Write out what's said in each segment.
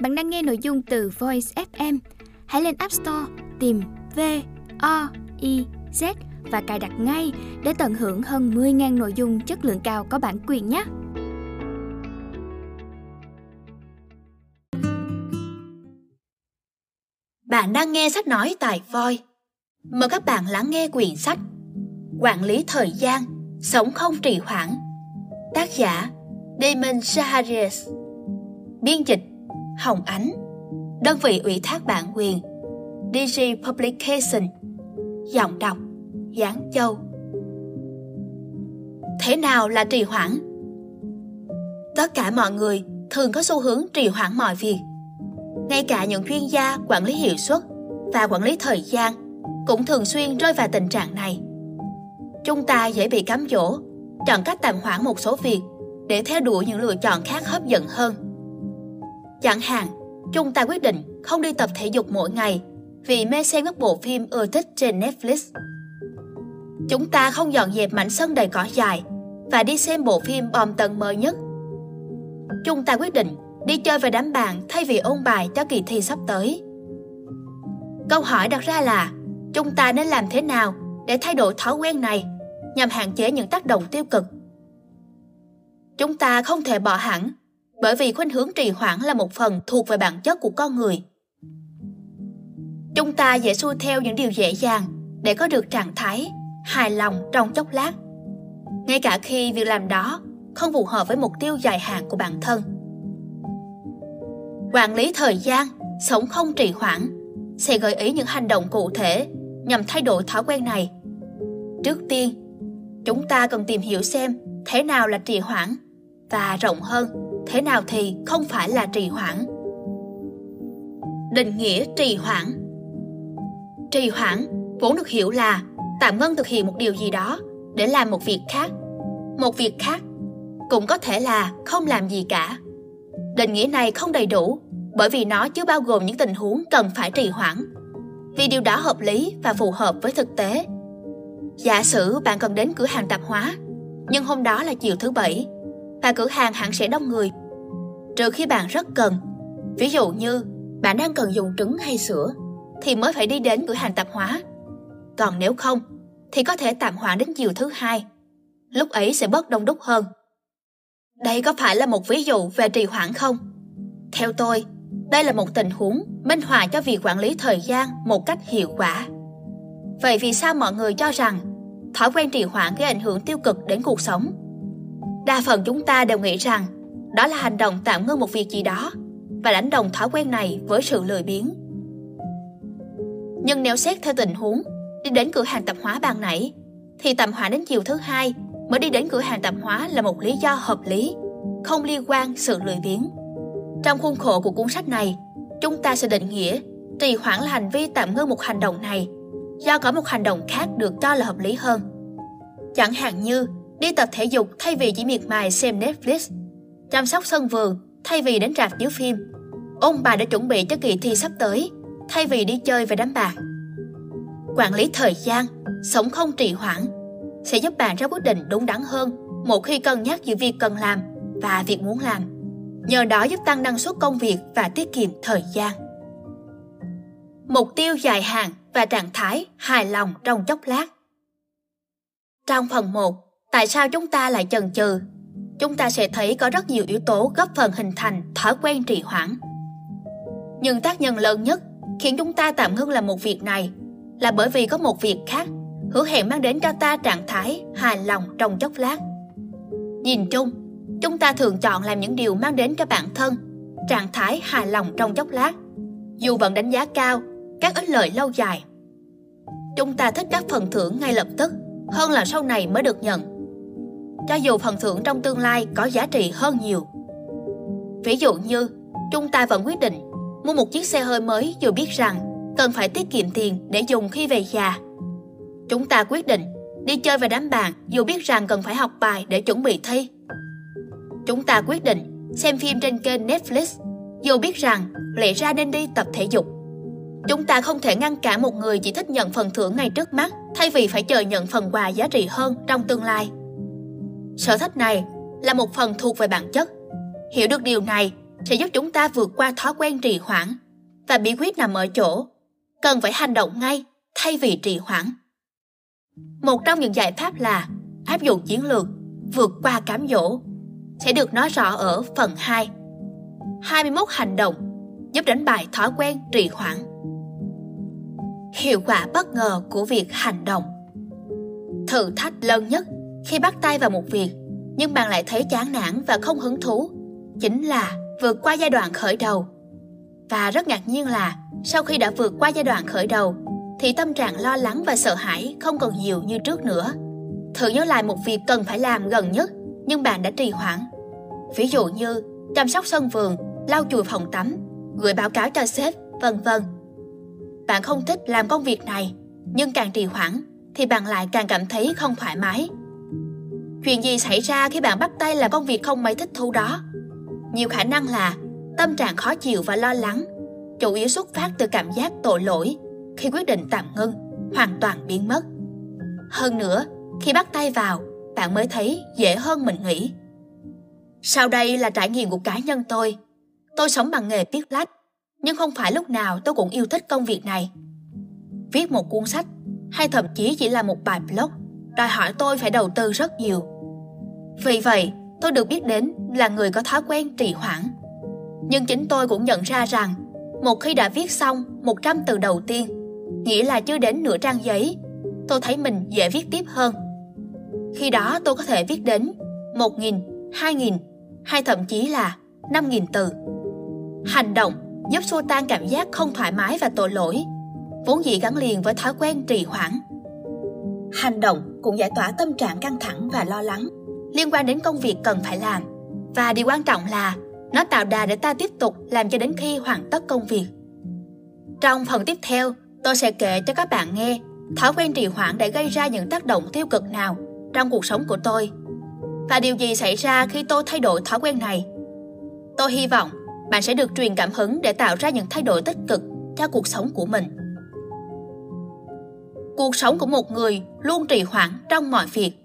Bạn đang nghe nội dung từ Voice FM. Hãy lên App Store tìm V O I Z và cài đặt ngay để tận hưởng hơn 10.000 nội dung chất lượng cao có bản quyền nhé. Bạn đang nghe sách nói tại Voi. Mời các bạn lắng nghe quyển sách Quản lý thời gian, sống không trì hoãn. Tác giả Damon Shaharias Biên dịch Hồng Ánh Đơn vị ủy thác bản quyền DG Publication Giọng đọc Giáng Châu Thế nào là trì hoãn? Tất cả mọi người thường có xu hướng trì hoãn mọi việc. Ngay cả những chuyên gia quản lý hiệu suất và quản lý thời gian cũng thường xuyên rơi vào tình trạng này. Chúng ta dễ bị cám dỗ, chọn cách tạm hoãn một số việc để theo đuổi những lựa chọn khác hấp dẫn hơn. Chẳng hạn, chúng ta quyết định không đi tập thể dục mỗi ngày vì mê xem các bộ phim ưa thích trên Netflix. Chúng ta không dọn dẹp mảnh sân đầy cỏ dài và đi xem bộ phim bom tấn mới nhất. Chúng ta quyết định đi chơi với đám bạn thay vì ôn bài cho kỳ thi sắp tới. Câu hỏi đặt ra là chúng ta nên làm thế nào để thay đổi thói quen này nhằm hạn chế những tác động tiêu cực. Chúng ta không thể bỏ hẳn bởi vì khuynh hướng trì hoãn là một phần thuộc về bản chất của con người. Chúng ta dễ xuôi theo những điều dễ dàng để có được trạng thái hài lòng trong chốc lát. Ngay cả khi việc làm đó không phù hợp với mục tiêu dài hạn của bản thân. Quản lý thời gian, sống không trì hoãn sẽ gợi ý những hành động cụ thể nhằm thay đổi thói quen này. Trước tiên, chúng ta cần tìm hiểu xem thế nào là trì hoãn và rộng hơn thế nào thì không phải là trì hoãn. Định nghĩa trì hoãn Trì hoãn vốn được hiểu là tạm ngưng thực hiện một điều gì đó để làm một việc khác. Một việc khác cũng có thể là không làm gì cả. Định nghĩa này không đầy đủ bởi vì nó chưa bao gồm những tình huống cần phải trì hoãn. Vì điều đó hợp lý và phù hợp với thực tế. Giả sử bạn cần đến cửa hàng tạp hóa, nhưng hôm đó là chiều thứ bảy và cửa hàng hẳn sẽ đông người. Trừ khi bạn rất cần, ví dụ như bạn đang cần dùng trứng hay sữa, thì mới phải đi đến cửa hàng tạp hóa. Còn nếu không, thì có thể tạm hoãn đến chiều thứ hai. Lúc ấy sẽ bớt đông đúc hơn. Đây có phải là một ví dụ về trì hoãn không? Theo tôi, đây là một tình huống minh họa cho việc quản lý thời gian một cách hiệu quả. Vậy vì sao mọi người cho rằng thói quen trì hoãn gây ảnh hưởng tiêu cực đến cuộc sống? Đa phần chúng ta đều nghĩ rằng đó là hành động tạm ngưng một việc gì đó và đánh đồng thói quen này với sự lười biếng. Nhưng nếu xét theo tình huống đi đến cửa hàng tạp hóa ban nãy thì tạm hoãn đến chiều thứ hai mới đi đến cửa hàng tạp hóa là một lý do hợp lý, không liên quan sự lười biếng. Trong khuôn khổ của cuốn sách này, chúng ta sẽ định nghĩa trì hoãn là hành vi tạm ngưng một hành động này do có một hành động khác được cho là hợp lý hơn. Chẳng hạn như đi tập thể dục thay vì chỉ miệt mài xem Netflix, chăm sóc sân vườn thay vì đến rạp chiếu phim, ông bà đã chuẩn bị cho kỳ thi sắp tới thay vì đi chơi và đám bạc, Quản lý thời gian, sống không trì hoãn sẽ giúp bạn ra quyết định đúng đắn hơn một khi cân nhắc giữa việc cần làm và việc muốn làm. Nhờ đó giúp tăng năng suất công việc và tiết kiệm thời gian. Mục tiêu dài hạn và trạng thái hài lòng trong chốc lát. Trong phần 1, tại sao chúng ta lại chần chừ? Chúng ta sẽ thấy có rất nhiều yếu tố góp phần hình thành thói quen trì hoãn. Nhưng tác nhân lớn nhất khiến chúng ta tạm ngưng làm một việc này là bởi vì có một việc khác hứa hẹn mang đến cho ta trạng thái hài lòng trong chốc lát. Nhìn chung, chúng ta thường chọn làm những điều mang đến cho bản thân trạng thái hài lòng trong chốc lát, dù vẫn đánh giá cao các ích lợi lâu dài. Chúng ta thích các phần thưởng ngay lập tức hơn là sau này mới được nhận. Cho dù phần thưởng trong tương lai có giá trị hơn nhiều. Ví dụ như, chúng ta vẫn quyết định mua một chiếc xe hơi mới dù biết rằng cần phải tiết kiệm tiền để dùng khi về già. Chúng ta quyết định đi chơi và đám bạn dù biết rằng cần phải học bài để chuẩn bị thi. Chúng ta quyết định xem phim trên kênh Netflix dù biết rằng lẽ ra nên đi tập thể dục. Chúng ta không thể ngăn cản một người chỉ thích nhận phần thưởng ngay trước mắt thay vì phải chờ nhận phần quà giá trị hơn trong tương lai. Sở thích này là một phần thuộc về bản chất. Hiểu được điều này sẽ giúp chúng ta vượt qua thói quen trì hoãn và bí quyết nằm ở chỗ cần phải hành động ngay thay vì trì hoãn. Một trong những giải pháp là áp dụng chiến lược vượt qua cám dỗ sẽ được nói rõ ở phần 2. 21 hành động giúp đánh bại thói quen trì hoãn. Hiệu quả bất ngờ của việc hành động Thử thách lớn nhất khi bắt tay vào một việc nhưng bạn lại thấy chán nản và không hứng thú chính là vượt qua giai đoạn khởi đầu. Và rất ngạc nhiên là sau khi đã vượt qua giai đoạn khởi đầu thì tâm trạng lo lắng và sợ hãi không còn nhiều như trước nữa. Thử nhớ lại một việc cần phải làm gần nhất nhưng bạn đã trì hoãn. Ví dụ như chăm sóc sân vườn, lau chùi phòng tắm, gửi báo cáo cho sếp, vân vân. Bạn không thích làm công việc này, nhưng càng trì hoãn thì bạn lại càng cảm thấy không thoải mái. Chuyện gì xảy ra khi bạn bắt tay làm công việc không mấy thích thú đó? Nhiều khả năng là tâm trạng khó chịu và lo lắng, chủ yếu xuất phát từ cảm giác tội lỗi khi quyết định tạm ngưng, hoàn toàn biến mất. Hơn nữa, khi bắt tay vào, bạn mới thấy dễ hơn mình nghĩ. Sau đây là trải nghiệm của cá nhân tôi. Tôi sống bằng nghề viết lách, nhưng không phải lúc nào tôi cũng yêu thích công việc này. Viết một cuốn sách hay thậm chí chỉ là một bài blog đòi hỏi tôi phải đầu tư rất nhiều. Vì vậy, tôi được biết đến là người có thói quen trì hoãn. Nhưng chính tôi cũng nhận ra rằng, một khi đã viết xong 100 từ đầu tiên, nghĩa là chưa đến nửa trang giấy, tôi thấy mình dễ viết tiếp hơn. Khi đó tôi có thể viết đến 1.000, 2.000 hay thậm chí là 5.000 từ. Hành động giúp xua tan cảm giác không thoải mái và tội lỗi, vốn dĩ gắn liền với thói quen trì hoãn. Hành động cũng giải tỏa tâm trạng căng thẳng và lo lắng liên quan đến công việc cần phải làm. Và điều quan trọng là nó tạo đà để ta tiếp tục làm cho đến khi hoàn tất công việc. Trong phần tiếp theo, tôi sẽ kể cho các bạn nghe thói quen trì hoãn đã gây ra những tác động tiêu cực nào trong cuộc sống của tôi và điều gì xảy ra khi tôi thay đổi thói quen này. Tôi hy vọng bạn sẽ được truyền cảm hứng để tạo ra những thay đổi tích cực cho cuộc sống của mình. Cuộc sống của một người luôn trì hoãn trong mọi việc.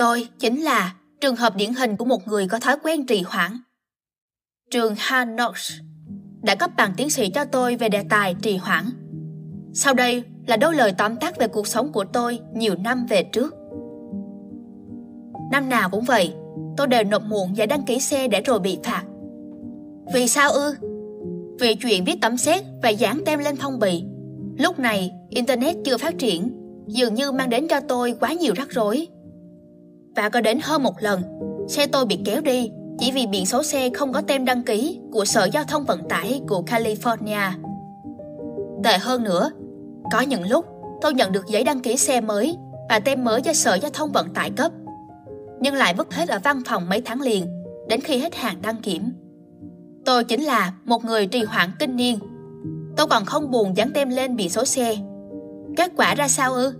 Tôi chính là trường hợp điển hình của một người có thói quen trì hoãn. Trường Hanox đã cấp bằng tiến sĩ cho tôi về đề tài trì hoãn. Sau đây là đôi lời tóm tắt về cuộc sống của tôi nhiều năm về trước. Năm nào cũng vậy, tôi đều nộp muộn giấy đăng ký xe để rồi bị phạt. Vì sao ư? Vì chuyện viết tấm xét và dán tem lên phong bì. Lúc này, Internet chưa phát triển, dường như mang đến cho tôi quá nhiều rắc rối. Và có đến hơn một lần, xe tôi bị kéo đi chỉ vì biển số xe không có tem đăng ký của Sở Giao thông Vận tải của California. Tệ hơn nữa, có những lúc tôi nhận được giấy đăng ký xe mới và tem mới do Sở Giao thông Vận tải cấp, nhưng lại vứt hết ở văn phòng mấy tháng liền, đến khi hết hạn đăng kiểm. Tôi chính là một người trì hoãn kinh niên. Tôi còn không buồn dán tem lên biển số xe. Kết quả ra sao ư?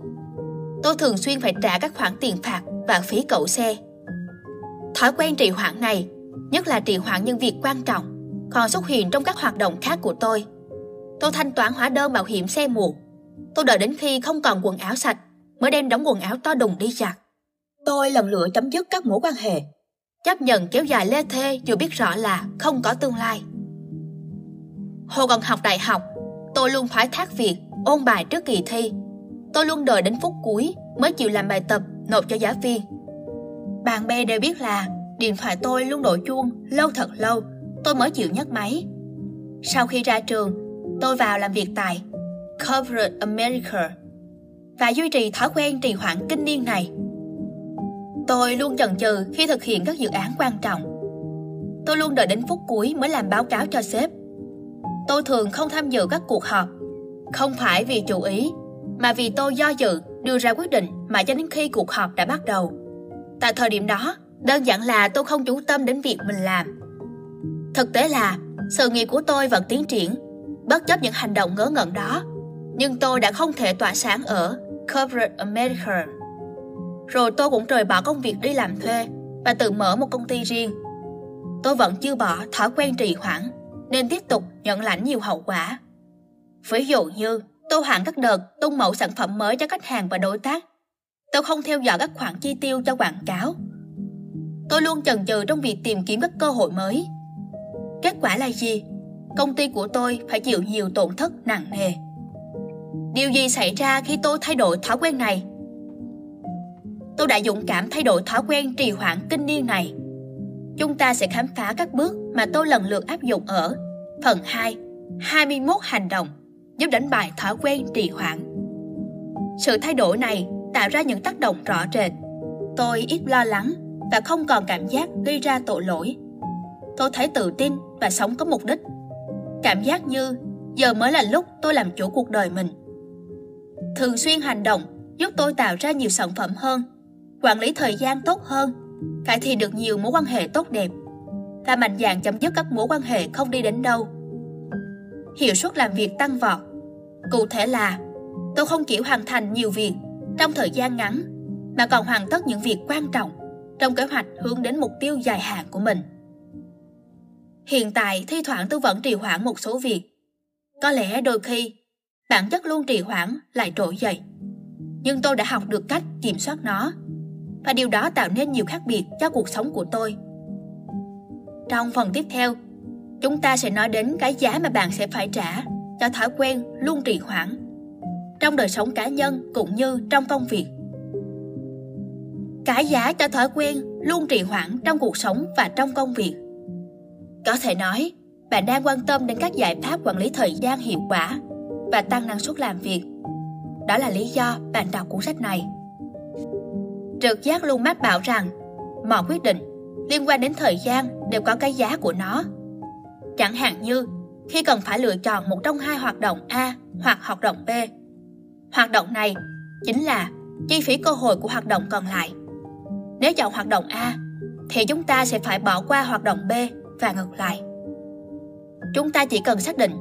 Tôi thường xuyên phải trả các khoản tiền phạt và phí cậu xe. Thói quen trì hoãn này, nhất là trì hoãn những việc quan trọng, còn xuất hiện trong các hoạt động khác của tôi. Tôi thanh toán hóa đơn bảo hiểm xe muộn. Tôi đợi đến khi không còn quần áo sạch mới đem đóng quần áo to đùng đi giặt. Tôi lần lựa chấm dứt các mối quan hệ, chấp nhận kéo dài lê thê dù biết rõ là không có tương lai. Hồi còn học đại học, tôi luôn thoái thác việc ôn bài trước kỳ thi. Tôi luôn đợi đến phút cuối mới chịu làm bài tập nộp cho giáo viên. Bạn bè đều biết là điện thoại tôi luôn đổ chuông lâu thật lâu, tôi mới chịu nhấc máy. Sau khi ra trường, tôi vào làm việc tại Corporate America và duy trì thói quen trì hoãn kinh niên này. Tôi luôn chần chừ khi thực hiện các dự án quan trọng. Tôi luôn đợi đến phút cuối mới làm báo cáo cho sếp. Tôi thường không tham dự các cuộc họp, không phải vì chủ ý, mà vì tôi do dự đưa ra quyết định mà cho đến khi cuộc họp đã bắt đầu. Tại thời điểm đó, đơn giản là tôi không chú tâm đến việc mình làm. Thực tế là, sự nghiệp của tôi vẫn tiến triển, bất chấp những hành động ngớ ngẩn đó. Nhưng tôi đã không thể tỏa sáng ở Corporate America. Rồi tôi cũng rời bỏ công việc đi làm thuê và tự mở một công ty riêng. Tôi vẫn chưa bỏ thói quen trì hoãn, nên tiếp tục nhận lãnh nhiều hậu quả. Ví dụ như Tôi hoãn các đợt tung mẫu sản phẩm mới cho khách hàng và đối tác. Tôi không theo dõi các khoản chi tiêu cho quảng cáo. Tôi luôn chần chừ trong việc tìm kiếm các cơ hội mới. Kết quả là gì? Công ty của tôi phải chịu nhiều tổn thất nặng nề. Điều gì xảy ra khi tôi thay đổi thói quen này? Tôi đã dũng cảm thay đổi thói quen trì hoãn kinh niên này. Chúng ta sẽ khám phá các bước mà tôi lần lượt áp dụng ở phần 2, 21 hành động giúp đánh bại thói quen trì hoãn. Sự thay đổi này tạo ra những tác động rõ rệt. Tôi ít lo lắng và không còn cảm giác gây ra tội lỗi. Tôi thấy tự tin và sống có mục đích. Cảm giác như giờ mới là lúc tôi làm chủ cuộc đời mình. Thường xuyên hành động giúp tôi tạo ra nhiều sản phẩm hơn, quản lý thời gian tốt hơn, cải thiện được nhiều mối quan hệ tốt đẹp và mạnh dạn chấm dứt các mối quan hệ không đi đến đâu. Hiệu suất làm việc tăng vọt. Cụ thể là tôi không chỉ hoàn thành nhiều việc trong thời gian ngắn mà còn hoàn tất những việc quan trọng trong kế hoạch hướng đến mục tiêu dài hạn của mình. Hiện tại thi thoảng tôi vẫn trì hoãn một số việc. Có lẽ đôi khi bản chất luôn trì hoãn lại trỗi dậy. Nhưng tôi đã học được cách kiểm soát nó và điều đó tạo nên nhiều khác biệt cho cuộc sống của tôi. Trong phần tiếp theo, chúng ta sẽ nói đến cái giá mà bạn sẽ phải trả cho thói quen luôn trì hoãn trong đời sống cá nhân cũng như trong công việc. Cái giá cho thói quen luôn trì hoãn trong cuộc sống và trong công việc. Có thể nói, bạn đang quan tâm đến các giải pháp quản lý thời gian hiệu quả và tăng năng suất làm việc. Đó là lý do bạn đọc cuốn sách này. Trực giác luôn mách bảo rằng mọi quyết định liên quan đến thời gian đều có cái giá của nó. Chẳng hạn như khi cần phải lựa chọn một trong hai hoạt động A hoặc hoạt động B. Hoạt động này chính là chi phí cơ hội của hoạt động còn lại. Nếu chọn hoạt động A, thì chúng ta sẽ phải bỏ qua hoạt động B và ngược lại. Chúng ta chỉ cần xác định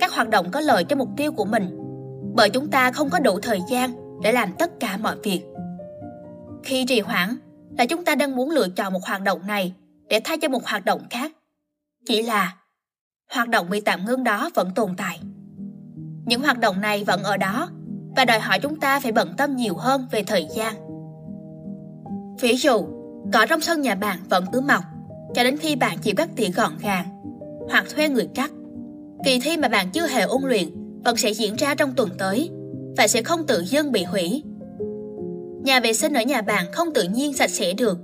các hoạt động có lợi cho mục tiêu của mình, bởi chúng ta không có đủ thời gian để làm tất cả mọi việc. Khi trì hoãn là chúng ta đang muốn lựa chọn một hoạt động này để thay cho một hoạt động khác. Chỉ là hoạt động bị tạm ngưng đó vẫn tồn tại. Những hoạt động này vẫn ở đó và đòi hỏi chúng ta phải bận tâm nhiều hơn về thời gian. Ví dụ, cỏ trong sân nhà bạn vẫn cứ mọc cho đến khi bạn chịu cắt tỉa gọn gàng hoặc thuê người cắt. Kỳ thi mà bạn chưa hề ôn luyện vẫn sẽ diễn ra trong tuần tới và sẽ không tự dưng bị hủy. Nhà vệ sinh ở nhà bạn không tự nhiên sạch sẽ được,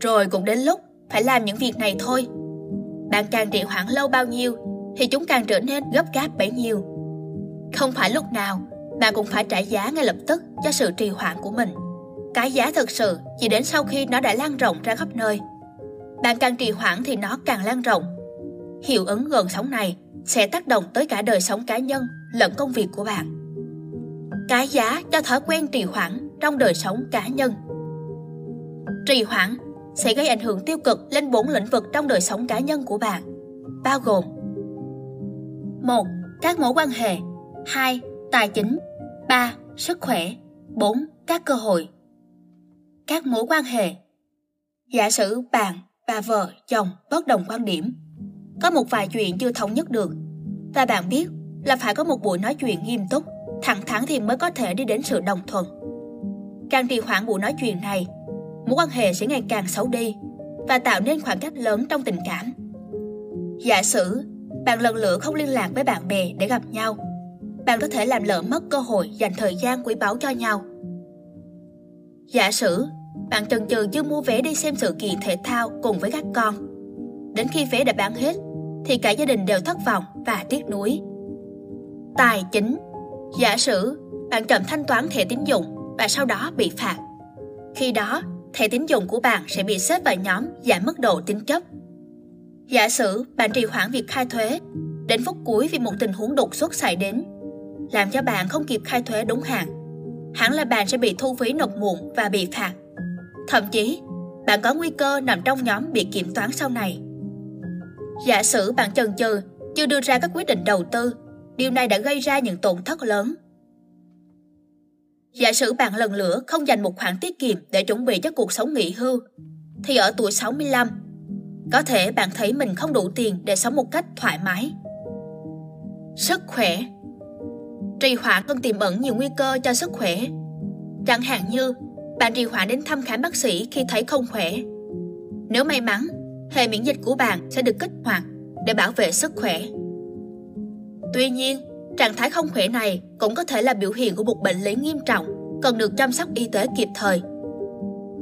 rồi cũng đến lúc phải làm những việc này thôi. Bạn càng trì hoãn lâu bao nhiêu, thì chúng càng trở nên gấp gáp bấy nhiêu. Không phải lúc nào, bạn cũng phải trả giá ngay lập tức cho sự trì hoãn của mình. Cái giá thực sự chỉ đến sau khi nó đã lan rộng ra khắp nơi. Bạn càng trì hoãn thì nó càng lan rộng. Hiệu ứng gần sóng này sẽ tác động tới cả đời sống cá nhân lẫn công việc của bạn. Cái giá cho thói quen trì hoãn trong đời sống cá nhân. Trì hoãn sẽ gây ảnh hưởng tiêu cực lên bốn lĩnh vực trong đời sống cá nhân của bạn, bao gồm một Các mối quan hệ 2. Tài chính 3. Sức khỏe 4. Các cơ hội Các mối quan hệ Giả sử bạn, bà vợ, chồng bất đồng quan điểm Có một vài chuyện chưa thống nhất được Và bạn biết là phải có một buổi nói chuyện nghiêm túc Thẳng thắn thì mới có thể đi đến sự đồng thuận Càng trì hoãn buổi nói chuyện này Mối quan hệ sẽ ngày càng xấu đi Và tạo nên khoảng cách lớn trong tình cảm Giả sử bạn lần lượt không liên lạc với bạn bè để gặp nhau bạn có thể làm lỡ mất cơ hội dành thời gian quý báu cho nhau. Giả sử bạn chần chừ chưa mua vé đi xem sự kiện thể thao cùng với các con. Đến khi vé đã bán hết, thì cả gia đình đều thất vọng và tiếc nuối. Tài chính Giả sử bạn chậm thanh toán thẻ tín dụng và sau đó bị phạt. Khi đó, thẻ tín dụng của bạn sẽ bị xếp vào nhóm giảm mức độ tín chấp. Giả sử bạn trì hoãn việc khai thuế, đến phút cuối vì một tình huống đột xuất xảy đến làm cho bạn không kịp khai thuế đúng hạn. Hẳn là bạn sẽ bị thu phí nộp muộn và bị phạt. Thậm chí, bạn có nguy cơ nằm trong nhóm bị kiểm toán sau này. Giả sử bạn chần chừ, chưa đưa ra các quyết định đầu tư, điều này đã gây ra những tổn thất lớn. Giả sử bạn lần lửa không dành một khoản tiết kiệm để chuẩn bị cho cuộc sống nghỉ hưu, thì ở tuổi 65, có thể bạn thấy mình không đủ tiền để sống một cách thoải mái. Sức khỏe Trì hoãn còn tiềm ẩn nhiều nguy cơ cho sức khỏe. Chẳng hạn như bạn trì hoãn đến thăm khám bác sĩ khi thấy không khỏe. Nếu may mắn, hệ miễn dịch của bạn sẽ được kích hoạt để bảo vệ sức khỏe. Tuy nhiên, trạng thái không khỏe này cũng có thể là biểu hiện của một bệnh lý nghiêm trọng cần được chăm sóc y tế kịp thời.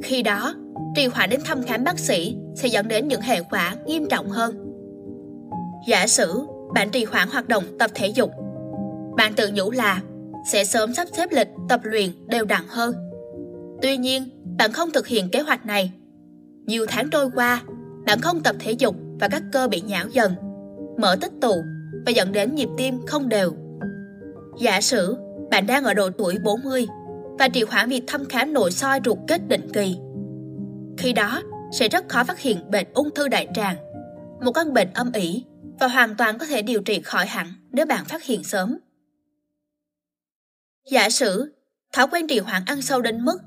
Khi đó, trì hoãn đến thăm khám bác sĩ sẽ dẫn đến những hệ quả nghiêm trọng hơn. Giả sử bạn trì hoãn hoạt động tập thể dục, bạn tự nhủ là sẽ sớm sắp xếp lịch tập luyện đều đặn hơn. Tuy nhiên, bạn không thực hiện kế hoạch này. Nhiều tháng trôi qua, bạn không tập thể dục và các cơ bị nhão dần, mở tích tụ và dẫn đến nhịp tim không đều. Giả sử bạn đang ở độ tuổi 40 và trì hoãn việc thăm khám nội soi ruột kết định kỳ. Khi đó, sẽ rất khó phát hiện bệnh ung thư đại tràng, một căn bệnh âm ỉ và hoàn toàn có thể điều trị khỏi hẳn nếu bạn phát hiện sớm. Giả sử, thói quen trì hoãn ăn sâu đến mức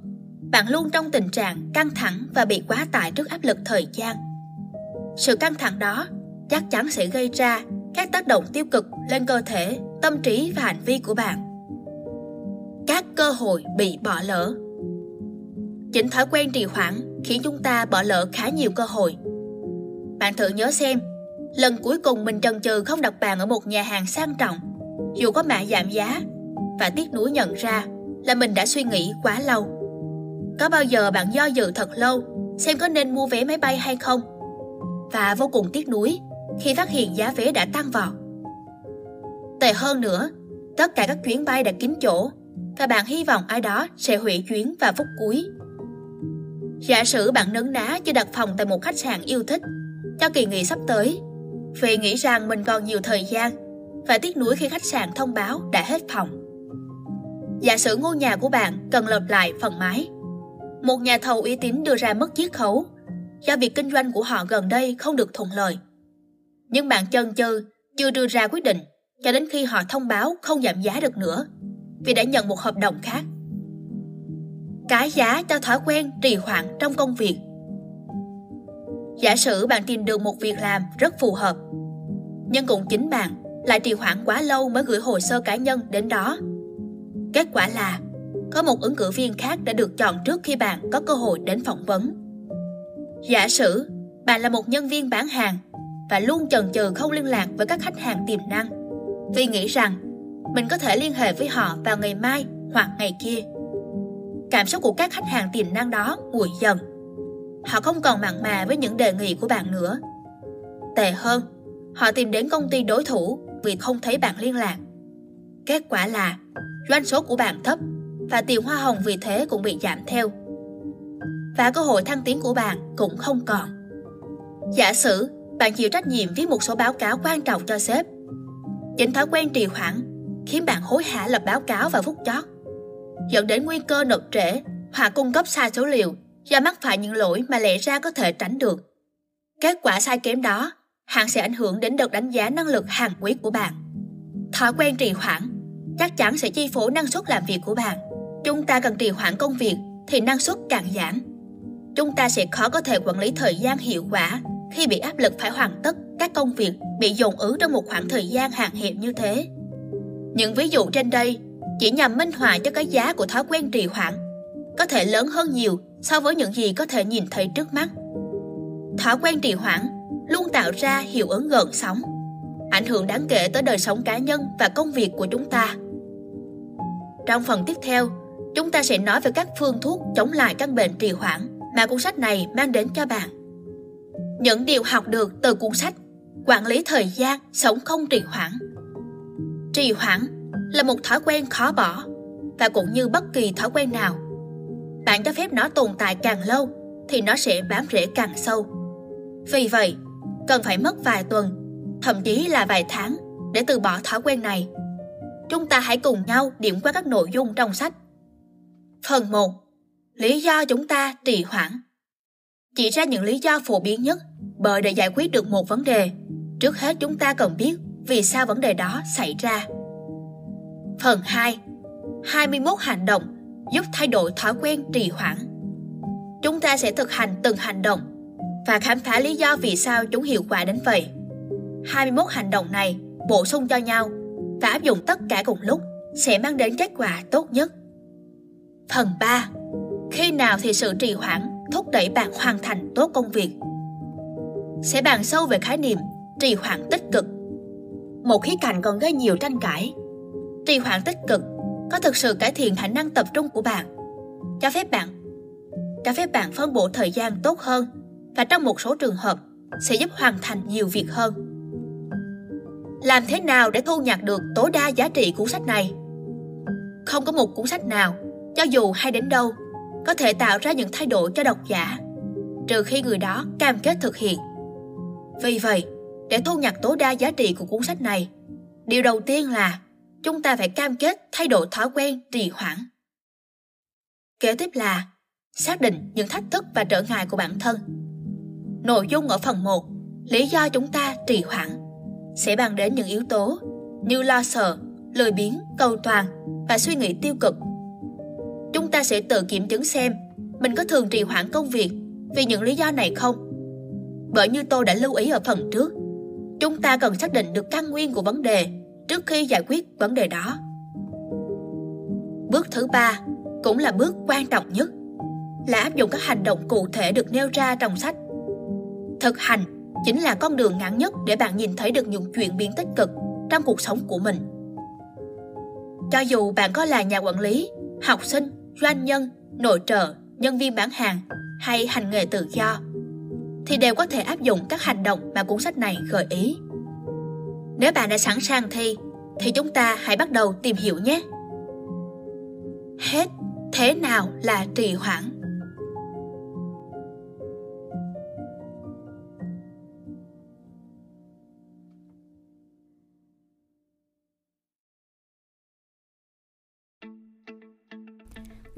bạn luôn trong tình trạng căng thẳng và bị quá tải trước áp lực thời gian. Sự căng thẳng đó chắc chắn sẽ gây ra các tác động tiêu cực lên cơ thể, tâm trí và hành vi của bạn. Các cơ hội bị bỏ lỡ Chính thói quen trì hoãn khiến chúng ta bỏ lỡ khá nhiều cơ hội. Bạn thử nhớ xem, lần cuối cùng mình chần chừ không đặt bàn ở một nhà hàng sang trọng, dù có mã giảm giá, và tiếc nuối nhận ra là mình đã suy nghĩ quá lâu. Có bao giờ bạn do dự thật lâu xem có nên mua vé máy bay hay không? Và vô cùng tiếc nuối khi phát hiện giá vé đã tăng vọt. Tệ hơn nữa, tất cả các chuyến bay đã kín chỗ và bạn hy vọng ai đó sẽ hủy chuyến vào phút cuối. Giả sử bạn nấn ná chưa đặt phòng tại một khách sạn yêu thích cho kỳ nghỉ sắp tới, vì nghĩ rằng mình còn nhiều thời gian và tiếc nuối khi khách sạn thông báo đã hết phòng. Giả sử ngôi nhà của bạn cần lợp lại phần mái. Một nhà thầu uy tín đưa ra mức chiết khấu do việc kinh doanh của họ gần đây không được thuận lợi. Nhưng bạn chần chừ chưa đưa ra quyết định, cho đến khi họ thông báo không giảm giá được nữa, vì đã nhận một hợp đồng khác. Cái giá cho thói quen trì hoãn trong công việc Giả sử bạn tìm được một việc làm rất phù hợp, Nhưng cũng chính bạn lại trì hoãn quá lâu mới gửi hồ sơ cá nhân đến đó Kết quả là, có một ứng cử viên khác đã được chọn trước khi bạn có cơ hội đến phỏng vấn. Giả sử bạn là một nhân viên bán hàng và luôn chần chừ không liên lạc với các khách hàng tiềm năng vì nghĩ rằng mình có thể liên hệ với họ vào ngày mai hoặc ngày kia. Cảm xúc của các khách hàng tiềm năng đó nguội dần. Họ không còn mặn mà với những đề nghị của bạn nữa. Tệ hơn, họ tìm đến công ty đối thủ vì không thấy bạn liên lạc. Kết quả là doanh số của bạn thấp và tiền hoa hồng vì thế cũng bị giảm theo. Và cơ hội thăng tiến của bạn cũng không còn. Giả sử bạn chịu trách nhiệm viết một số báo cáo quan trọng cho sếp. Chính thói quen trì hoãn khiến bạn hối hả lập báo cáo vào phút chót, dẫn đến nguy cơ nộp trễ hoặc cung cấp sai số liệu do mắc phải những lỗi mà lẽ ra có thể tránh được. Kết quả sai kém đó hẳn sẽ ảnh hưởng đến đợt đánh giá năng lực hàng quý của bạn. Thói quen trì hoãn chắc chắn sẽ chi phối năng suất làm việc của bạn. Chúng ta cần trì hoãn công việc thì năng suất càng giảm. Chúng ta sẽ khó có thể quản lý thời gian hiệu quả khi bị áp lực phải hoàn tất các công việc bị dồn ứ trong một khoảng thời gian hạn hẹp như thế. Những ví dụ trên đây chỉ nhằm minh họa cho cái giá của thói quen trì hoãn có thể lớn hơn nhiều so với những gì có thể nhìn thấy trước mắt. Thói quen trì hoãn luôn tạo ra hiệu ứng gợn sóng, ảnh hưởng đáng kể tới đời sống cá nhân và công việc của chúng ta. Trong phần tiếp theo, chúng ta sẽ nói về các phương thuốc chống lại căn bệnh trì hoãn mà cuốn sách này mang đến cho bạn. Những điều học được từ cuốn sách Quản lý thời gian, sống không trì hoãn. Trì hoãn là một thói quen khó bỏ và cũng như bất kỳ thói quen nào. Bạn cho phép nó tồn tại càng lâu thì nó sẽ bám rễ càng sâu. Vì vậy, cần phải mất vài tuần, thậm chí là vài tháng để từ bỏ thói quen này. Chúng ta hãy cùng nhau điểm qua các nội dung trong sách. Phần 1. Lý do chúng ta trì hoãn Chỉ ra những lý do phổ biến nhất bởi để giải quyết được một vấn đề, trước hết chúng ta cần biết vì sao vấn đề đó xảy ra. Phần 2. 21 hành động giúp thay đổi thói quen trì hoãn. Chúng ta sẽ thực hành từng hành động và khám phá lý do vì sao chúng hiệu quả đến vậy. 21 hành động này bổ sung cho nhau và áp dụng tất cả cùng lúc sẽ mang đến kết quả tốt nhất. Phần 3. Khi nào thì sự trì hoãn thúc đẩy bạn hoàn thành tốt công việc? Sẽ bàn sâu về khái niệm trì hoãn tích cực. Một khía cạnh còn gây nhiều tranh cãi. Trì hoãn tích cực có thực sự cải thiện khả năng tập trung của bạn, cho phép bạn cho phép bạn phân bổ thời gian tốt hơn và trong một số trường hợp sẽ giúp hoàn thành nhiều việc hơn. Làm thế nào để thu nhặt được tối đa giá trị cuốn sách này? Không có một cuốn sách nào, cho dù hay đến đâu, có thể tạo ra những thay đổi cho độc giả, trừ khi người đó cam kết thực hiện. Vì vậy, để thu nhặt tối đa giá trị của cuốn sách này, điều đầu tiên là chúng ta phải cam kết thay đổi thói quen trì hoãn. Kế tiếp là xác định những thách thức và trở ngại của bản thân. Nội dung ở phần 1, lý do chúng ta trì hoãn, sẽ bàn đến những yếu tố như lo sợ, lười biếng, cầu toàn và suy nghĩ tiêu cực. Chúng ta sẽ tự kiểm chứng xem mình có thường trì hoãn công việc vì những lý do này không. Bởi như tôi đã lưu ý ở phần trước, chúng ta cần xác định được căn nguyên của vấn đề trước khi giải quyết vấn đề đó. Bước thứ ba cũng là bước quan trọng nhất là áp dụng các hành động cụ thể được nêu ra trong sách. Thực hành chính là con đường ngắn nhất để bạn nhìn thấy được những chuyển biến tích cực trong cuộc sống của mình. Cho dù bạn có là nhà quản lý, học sinh, doanh nhân, nội trợ, nhân viên bán hàng hay hành nghề tự do, thì đều có thể áp dụng các hành động mà cuốn sách này gợi ý. Nếu bạn đã sẵn sàng thi, thì chúng ta hãy bắt đầu tìm hiểu nhé. Hết, thế nào là trì hoãn?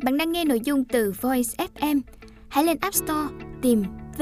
Bạn đang nghe nội dung từ Voice FM. Hãy lên App Store tìm V